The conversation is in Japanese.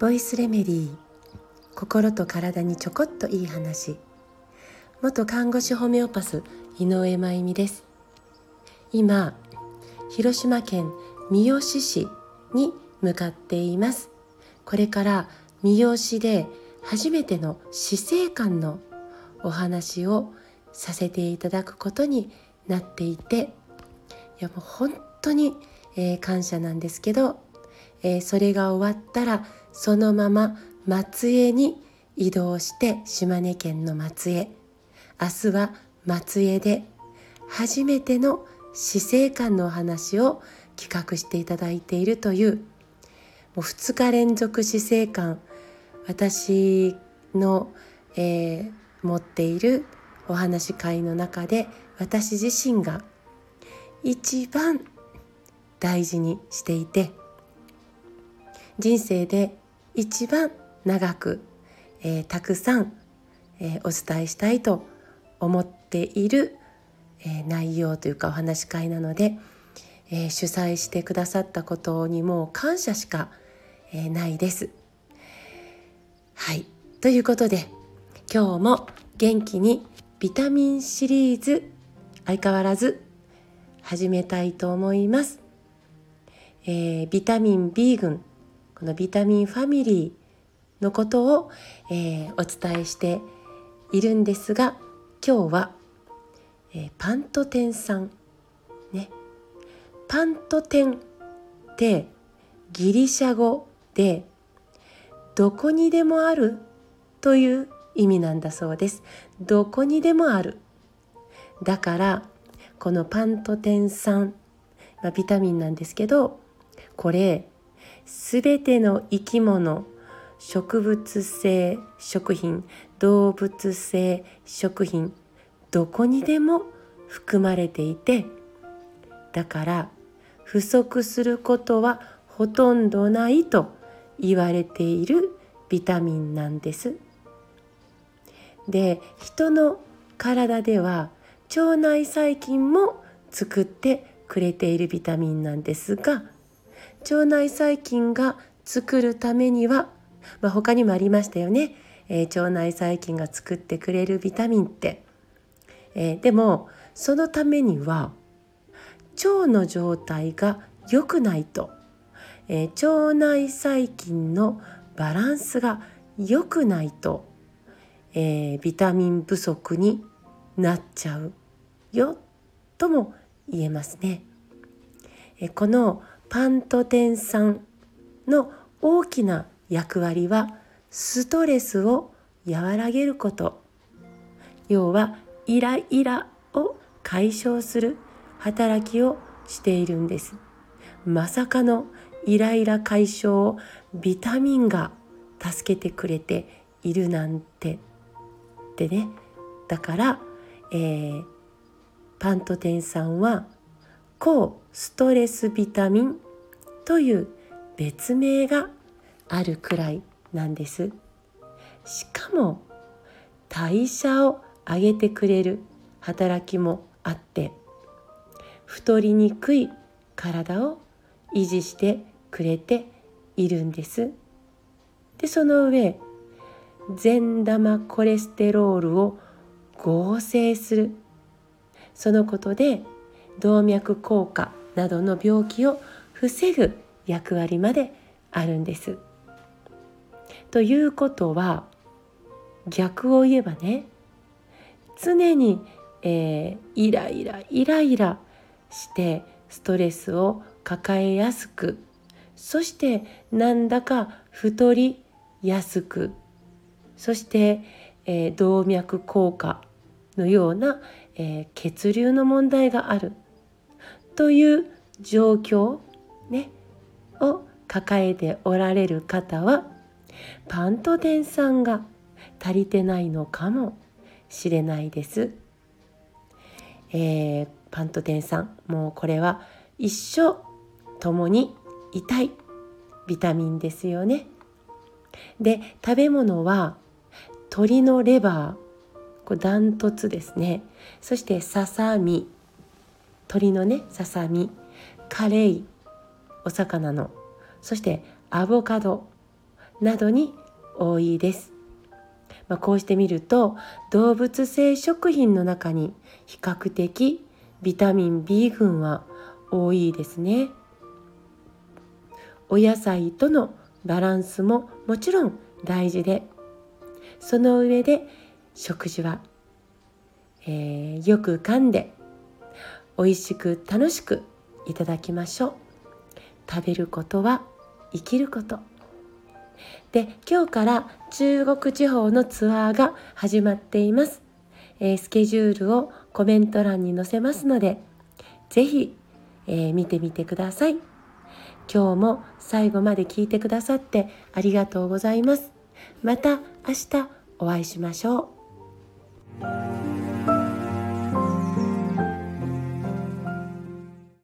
ボイスレメディー心と体にちょこっといい話。元看護師ホメオパス井上真由美です。今広島県三次市に向かっています。これから三次で初めての死生観のお話をさせていただくことになっていていやもう本当に、えー、感謝なんですけど、えー、それが終わったらそのまま松江に移動して島根県の松江。明日は松江で初めての死生観のお話を企画していただいているというもう2日連続死生観私の、えー、持っているお話会の中で私自身が一番大事にしていて人生で一番長く、えー、たくさん、えー、お伝えしたいと思っている、えー、内容というかお話し会なので、え主催してくださったことにもう感謝しか、えないです。はいということで今日も元気にビタミンシリーズ相変わらず始めたいと思います。えー、ビタミン B 群このビタミンファミリーのことを、えー、お伝えしているんですが今日は、えー、パントテン酸ね。パントテンってギリシャ語でどこにでもあるという意味なんだそうです。どこにでもある。だからこのパントテン酸、まあ、ビタミンなんですけどこれすべての生き物植物性食品動物性食品どこにでも含まれていてだから不足することはほとんどないと言われているビタミンなんです。で人の体では腸内細菌も作ってくれているビタミンなんですが腸内細菌が作るためには、まあ、他にもありましたよね、えー、腸内細菌が作ってくれるビタミンって、えー、でもそのためには腸の状態が良くないと、えー、腸内細菌のバランスが良くないと、え、ビタミン不足になっちゃうよとも言えますね。えこのパントテン酸の大きな役割はストレスを和らげること。要はイライラを解消する働きをしているんです。まさかのイライラ解消をビタミンが助けてくれているなんて。でねだから、えー、パントテン酸は抗ストレスビタミンという別名があるくらいなんです。しかも代謝を上げてくれる働きもあって太りにくい体を維持してくれているんです。でその上善玉コレステロールを合成する。そのことで動脈硬化などの病気を防ぐ役割まであるんです。ということは逆を言えばね常に、えー、イライライライラしてストレスを抱えやすくそしてなんだか太りやすくそして、えー、動脈硬化のような、えー、血流の問題があるという状況ねを抱えておられる方はパントテン酸が足りてないのかもしれないです。えー、パントテン酸もうこれは一生共に痛いビタミンですよね。で食べ物は鶏のレバーこれダントツですねそしてささみ鶏のねささみカレイお魚のそしてアボカドなどに多いです。まあ、こうしてみると動物性食品の中に比較的ビタミン B 群は多いですね。お野菜とのバランスももちろん大事でその上で食事は、えー、よく噛んで美味しく楽しくいただきましょう。食べることは生きること。で今日から中国地方のツアーが始まっています、えー、スケジュールをコメント欄に載せますので是非、えー、見てみてください。今日も最後まで聞いてくださってありがとうございます。また明日お会いしましょう。